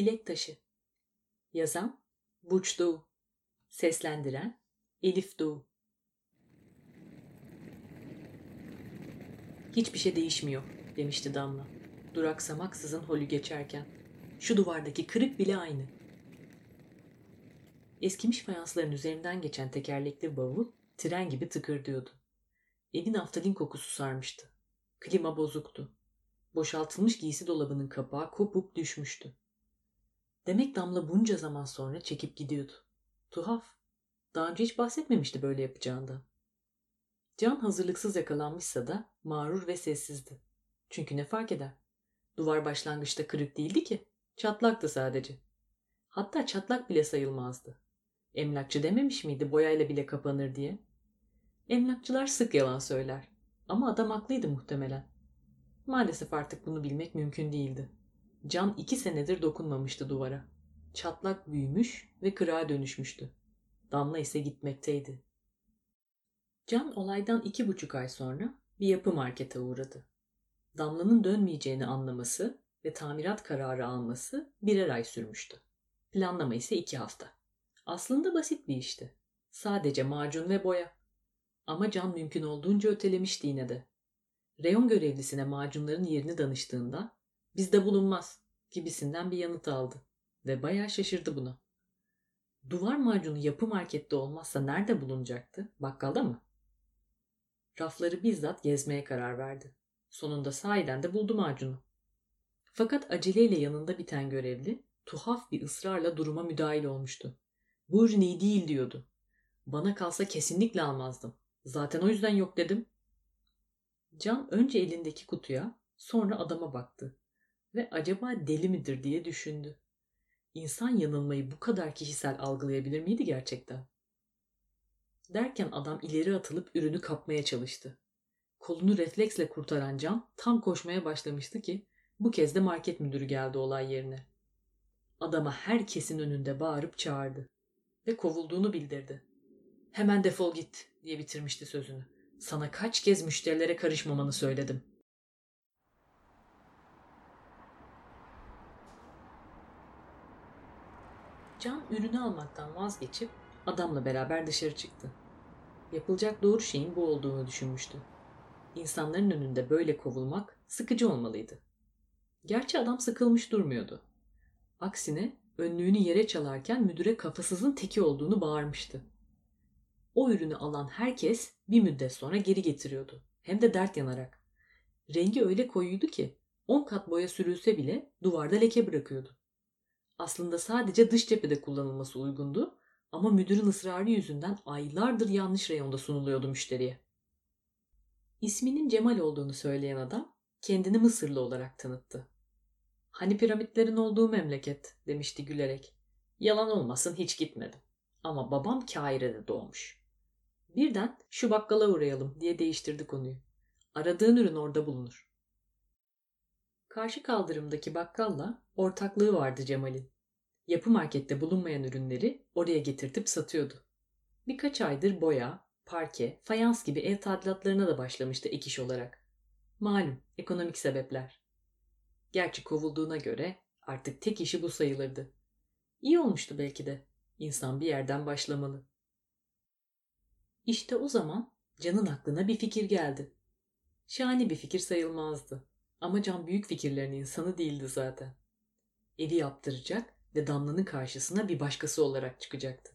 Dilek Taşı Yazan Burç Doğu Seslendiren Elif Doğu Hiçbir şey değişmiyor demişti Damla. Duraksamaksızın holü geçerken. Şu duvardaki kırık bile aynı. Eskimiş fayansların üzerinden geçen tekerlekli bavul tren gibi tıkırdıyordu. Evin naftalin kokusu sarmıştı. Klima bozuktu. Boşaltılmış giysi dolabının kapağı kopup düşmüştü. Demek Damla bunca zaman sonra çekip gidiyordu. Tuhaf. Daha önce hiç bahsetmemişti böyle yapacağından. Can hazırlıksız yakalanmışsa da mağrur ve sessizdi. Çünkü ne fark eder? Duvar başlangıçta kırık değildi ki. Çatlaktı sadece. Hatta çatlak bile sayılmazdı. Emlakçı dememiş miydi boyayla bile kapanır diye? Emlakçılar sık yalan söyler. Ama adam haklıydı muhtemelen. Maalesef artık bunu bilmek mümkün değildi. Can iki senedir dokunmamıştı duvara. Çatlak büyümüş ve kırığa dönüşmüştü. Damla ise gitmekteydi. Can olaydan iki buçuk ay sonra bir yapı markete uğradı. Damla'nın dönmeyeceğini anlaması ve tamirat kararı alması birer ay sürmüştü. Planlama ise iki hafta. Aslında basit bir işti. Sadece macun ve boya. Ama Can mümkün olduğunca ötelemişti yine de. Reyon görevlisine macunların yerini danıştığında bizde bulunmaz gibisinden bir yanıt aldı ve bayağı şaşırdı buna. Duvar macunu yapı markette olmazsa nerede bulunacaktı? Bakkalda mı? Rafları bizzat gezmeye karar verdi. Sonunda sahiden de buldu macunu. Fakat aceleyle yanında biten görevli tuhaf bir ısrarla duruma müdahil olmuştu. Bu ürün iyi değil diyordu. Bana kalsa kesinlikle almazdım. Zaten o yüzden yok dedim. Can önce elindeki kutuya sonra adama baktı ve acaba deli midir diye düşündü. İnsan yanılmayı bu kadar kişisel algılayabilir miydi gerçekten? Derken adam ileri atılıp ürünü kapmaya çalıştı. Kolunu refleksle kurtaran Can tam koşmaya başlamıştı ki bu kez de market müdürü geldi olay yerine. Adama herkesin önünde bağırıp çağırdı ve kovulduğunu bildirdi. Hemen defol git diye bitirmişti sözünü. Sana kaç kez müşterilere karışmamanı söyledim. Can ürünü almaktan vazgeçip adamla beraber dışarı çıktı. Yapılacak doğru şeyin bu olduğunu düşünmüştü. İnsanların önünde böyle kovulmak sıkıcı olmalıydı. Gerçi adam sıkılmış durmuyordu. Aksine önlüğünü yere çalarken müdüre kafasızın teki olduğunu bağırmıştı. O ürünü alan herkes bir müddet sonra geri getiriyordu. Hem de dert yanarak. Rengi öyle koyuydu ki 10 kat boya sürülse bile duvarda leke bırakıyordu. Aslında sadece dış cephede kullanılması uygundu ama müdürün ısrarı yüzünden aylardır yanlış reyonda sunuluyordu müşteriye. İsminin Cemal olduğunu söyleyen adam kendini Mısırlı olarak tanıttı. Hani piramitlerin olduğu memleket demişti gülerek. Yalan olmasın hiç gitmedim. Ama babam Kaire'de doğmuş. Birden şu bakkala uğrayalım diye değiştirdi konuyu. Aradığın ürün orada bulunur. Karşı kaldırımdaki bakkalla ortaklığı vardı Cemal'in. Yapı markette bulunmayan ürünleri oraya getirtip satıyordu. Birkaç aydır boya, parke, fayans gibi ev tadilatlarına da başlamıştı ek iş olarak. Malum ekonomik sebepler. Gerçi kovulduğuna göre artık tek işi bu sayılırdı. İyi olmuştu belki de. İnsan bir yerden başlamalı. İşte o zaman Can'ın aklına bir fikir geldi. Şahane bir fikir sayılmazdı. Ama Can büyük fikirlerin insanı değildi zaten. Evi yaptıracak ve Damla'nın karşısına bir başkası olarak çıkacaktı.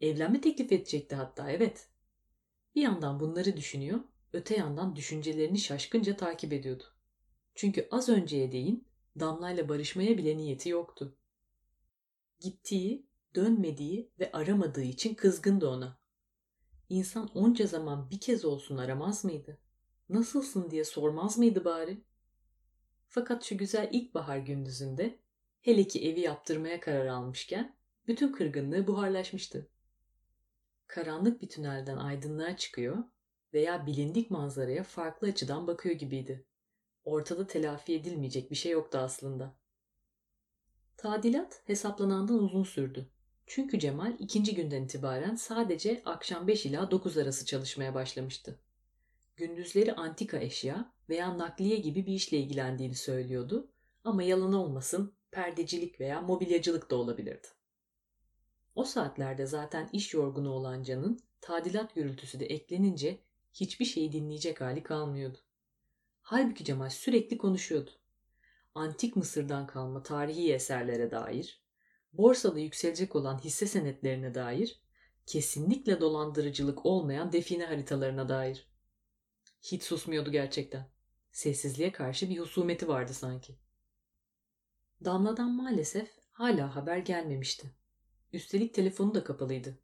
Evlenme teklif edecekti hatta evet. Bir yandan bunları düşünüyor, öte yandan düşüncelerini şaşkınca takip ediyordu. Çünkü az önceye değin Damla'yla barışmaya bile niyeti yoktu. Gittiği, dönmediği ve aramadığı için kızgındı ona. İnsan onca zaman bir kez olsun aramaz mıydı? Nasılsın diye sormaz mıydı bari? Fakat şu güzel ilkbahar gündüzünde hele ki evi yaptırmaya karar almışken bütün kırgınlığı buharlaşmıştı. Karanlık bir tünelden aydınlığa çıkıyor veya bilindik manzaraya farklı açıdan bakıyor gibiydi. Ortada telafi edilmeyecek bir şey yoktu aslında. Tadilat hesaplanandan uzun sürdü. Çünkü Cemal ikinci günden itibaren sadece akşam 5 ila 9 arası çalışmaya başlamıştı. Gündüzleri antika eşya veya nakliye gibi bir işle ilgilendiğini söylüyordu ama yalan olmasın perdecilik veya mobilyacılık da olabilirdi. O saatlerde zaten iş yorgunu olan Can'ın tadilat gürültüsü de eklenince hiçbir şeyi dinleyecek hali kalmıyordu. Halbuki Cemal sürekli konuşuyordu. Antik Mısır'dan kalma tarihi eserlere dair, borsada yükselecek olan hisse senetlerine dair, kesinlikle dolandırıcılık olmayan define haritalarına dair. Hiç susmuyordu gerçekten. Sessizliğe karşı bir husumeti vardı sanki. Damla'dan maalesef hala haber gelmemişti. Üstelik telefonu da kapalıydı.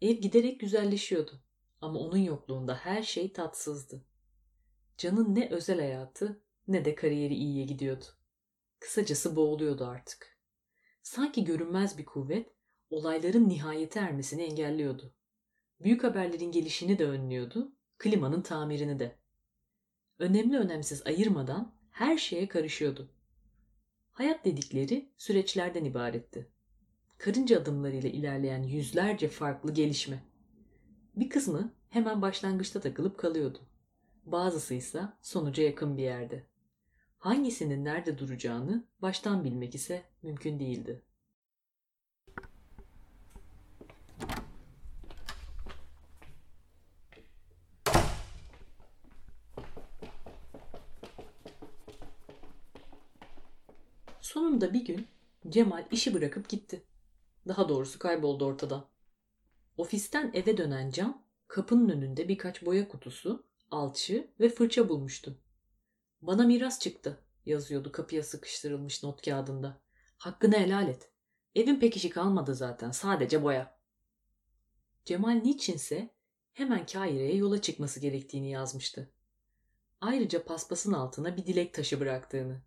Ev giderek güzelleşiyordu. Ama onun yokluğunda her şey tatsızdı. Can'ın ne özel hayatı ne de kariyeri iyiye gidiyordu. Kısacası boğuluyordu artık. Sanki görünmez bir kuvvet olayların nihayete ermesini engelliyordu. Büyük haberlerin gelişini de önlüyordu, klimanın tamirini de. Önemli önemsiz ayırmadan her şeye karışıyordu. Hayat dedikleri süreçlerden ibaretti. Karınca adımlarıyla ilerleyen yüzlerce farklı gelişme. Bir kısmı hemen başlangıçta takılıp kalıyordu. Bazısı ise sonuca yakın bir yerde. Hangisinin nerede duracağını baştan bilmek ise mümkün değildi. Sonunda bir gün Cemal işi bırakıp gitti. Daha doğrusu kayboldu ortadan. Ofisten eve dönen Can kapının önünde birkaç boya kutusu, alçı ve fırça bulmuştu. Bana miras çıktı yazıyordu kapıya sıkıştırılmış not kağıdında. Hakkını helal et. Evin pek işi kalmadı zaten sadece boya. Cemal niçinse hemen Kaire'ye yola çıkması gerektiğini yazmıştı. Ayrıca paspasın altına bir dilek taşı bıraktığını.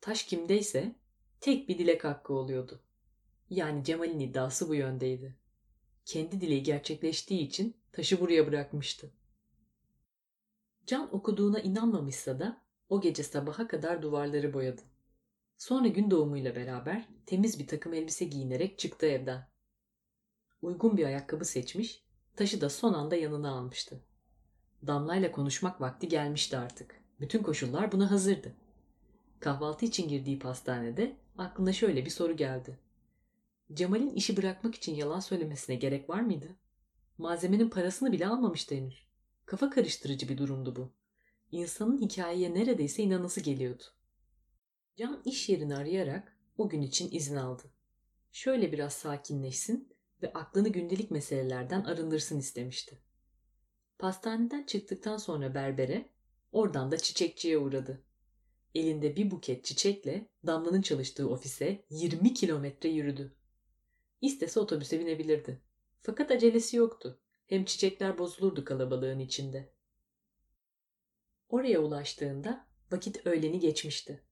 Taş kimdeyse tek bir dilek hakkı oluyordu. Yani Cemal'in iddiası bu yöndeydi. Kendi dileği gerçekleştiği için taşı buraya bırakmıştı. Can okuduğuna inanmamışsa da o gece sabaha kadar duvarları boyadı. Sonra gün doğumuyla beraber temiz bir takım elbise giyinerek çıktı evden. Uygun bir ayakkabı seçmiş, taşı da son anda yanına almıştı. Damla'yla konuşmak vakti gelmişti artık. Bütün koşullar buna hazırdı. Kahvaltı için girdiği pastanede aklına şöyle bir soru geldi. Cemal'in işi bırakmak için yalan söylemesine gerek var mıydı? Malzemenin parasını bile almamıştı henüz. Kafa karıştırıcı bir durumdu bu. İnsanın hikayeye neredeyse inanası geliyordu. Can iş yerini arayarak o gün için izin aldı. Şöyle biraz sakinleşsin ve aklını gündelik meselelerden arındırsın istemişti. Pastaneden çıktıktan sonra berbere, oradan da çiçekçiye uğradı. Elinde bir buket çiçekle Damla'nın çalıştığı ofise 20 kilometre yürüdü. İstese otobüse binebilirdi. Fakat acelesi yoktu. Hem çiçekler bozulurdu kalabalığın içinde. Oraya ulaştığında vakit öğleni geçmişti.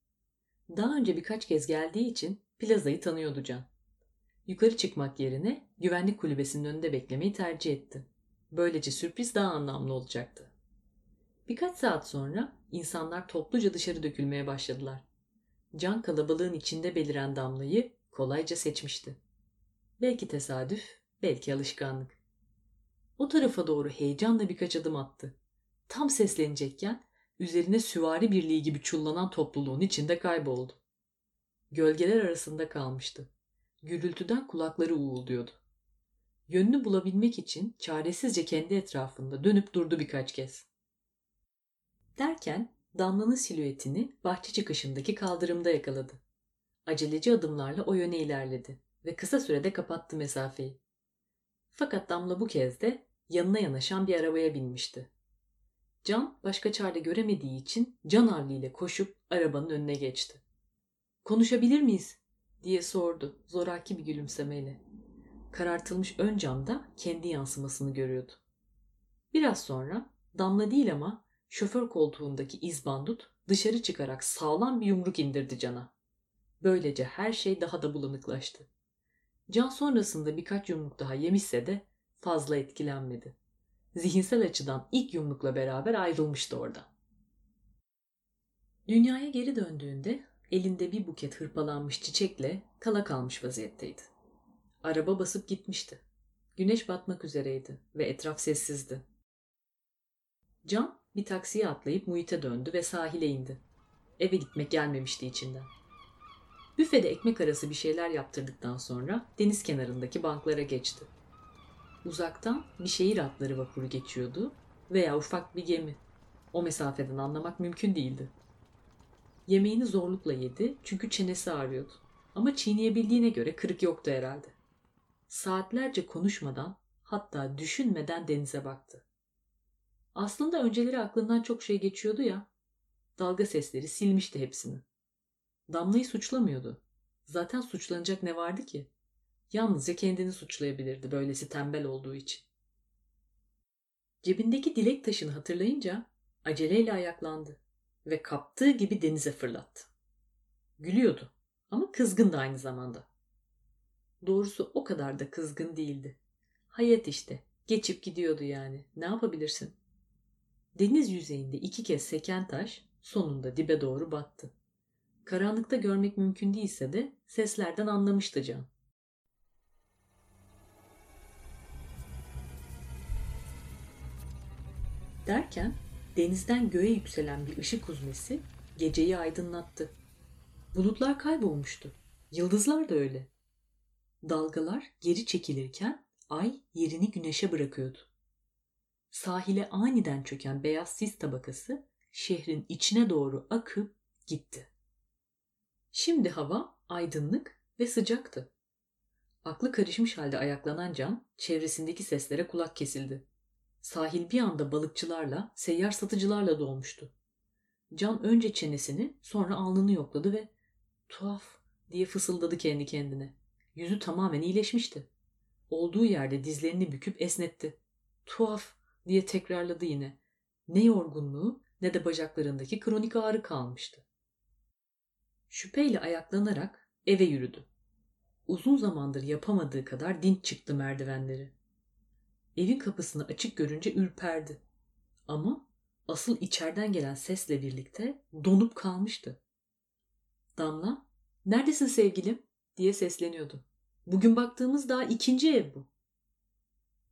Daha önce birkaç kez geldiği için plazayı tanıyordu Can. Yukarı çıkmak yerine güvenlik kulübesinin önünde beklemeyi tercih etti. Böylece sürpriz daha anlamlı olacaktı. Birkaç saat sonra insanlar topluca dışarı dökülmeye başladılar. Can kalabalığın içinde beliren damlayı kolayca seçmişti. Belki tesadüf, belki alışkanlık. O tarafa doğru heyecanla birkaç adım attı. Tam seslenecekken üzerine süvari birliği gibi çullanan topluluğun içinde kayboldu. Gölgeler arasında kalmıştı. Gürültüden kulakları uğulduyordu. Yönünü bulabilmek için çaresizce kendi etrafında dönüp durdu birkaç kez. Derken Damla'nın silüetini bahçe çıkışındaki kaldırımda yakaladı. Aceleci adımlarla o yöne ilerledi ve kısa sürede kapattı mesafeyi. Fakat Damla bu kez de yanına yanaşan bir arabaya binmişti. Can başka çare göremediği için can havliyle koşup arabanın önüne geçti. Konuşabilir miyiz? diye sordu zoraki bir gülümsemeyle. Karartılmış ön camda kendi yansımasını görüyordu. Biraz sonra Damla değil ama şoför koltuğundaki izbandut dışarı çıkarak sağlam bir yumruk indirdi Can'a. Böylece her şey daha da bulanıklaştı. Can sonrasında birkaç yumruk daha yemişse de fazla etkilenmedi. Zihinsel açıdan ilk yumrukla beraber ayrılmıştı orada. Dünyaya geri döndüğünde elinde bir buket hırpalanmış çiçekle kala kalmış vaziyetteydi. Araba basıp gitmişti. Güneş batmak üzereydi ve etraf sessizdi. Can bir taksiye atlayıp muhite döndü ve sahile indi. Eve gitmek gelmemişti içinden. Büfe Büfede ekmek arası bir şeyler yaptırdıktan sonra deniz kenarındaki banklara geçti. Uzaktan bir şehir atları vapuru geçiyordu veya ufak bir gemi. O mesafeden anlamak mümkün değildi. Yemeğini zorlukla yedi çünkü çenesi ağrıyordu. Ama çiğneyebildiğine göre kırık yoktu herhalde. Saatlerce konuşmadan hatta düşünmeden denize baktı. Aslında önceleri aklından çok şey geçiyordu ya. Dalga sesleri silmişti hepsini. Damla'yı suçlamıyordu. Zaten suçlanacak ne vardı ki? Yalnızca kendini suçlayabilirdi böylesi tembel olduğu için. Cebindeki dilek taşını hatırlayınca aceleyle ayaklandı ve kaptığı gibi denize fırlattı. Gülüyordu ama kızgın da aynı zamanda. Doğrusu o kadar da kızgın değildi. Hayat işte, geçip gidiyordu yani. Ne yapabilirsin? Deniz yüzeyinde iki kez seken taş sonunda dibe doğru battı. Karanlıkta görmek mümkün değilse de seslerden anlamıştı Can. Derken denizden göğe yükselen bir ışık huzmesi geceyi aydınlattı. Bulutlar kaybolmuştu. Yıldızlar da öyle. Dalgalar geri çekilirken ay yerini güneşe bırakıyordu. Sahile aniden çöken beyaz sis tabakası şehrin içine doğru akıp gitti. Şimdi hava aydınlık ve sıcaktı. Aklı karışmış halde ayaklanan Can çevresindeki seslere kulak kesildi. Sahil bir anda balıkçılarla, seyyar satıcılarla dolmuştu. Can önce çenesini sonra alnını yokladı ve tuhaf diye fısıldadı kendi kendine. Yüzü tamamen iyileşmişti. Olduğu yerde dizlerini büküp esnetti. Tuhaf diye tekrarladı yine. Ne yorgunluğu ne de bacaklarındaki kronik ağrı kalmıştı. Şüpheyle ayaklanarak eve yürüdü. Uzun zamandır yapamadığı kadar dinç çıktı merdivenleri. Evin kapısını açık görünce ürperdi. Ama asıl içeriden gelen sesle birlikte donup kalmıştı. Damla, neredesin sevgilim? diye sesleniyordu. Bugün baktığımız daha ikinci ev bu.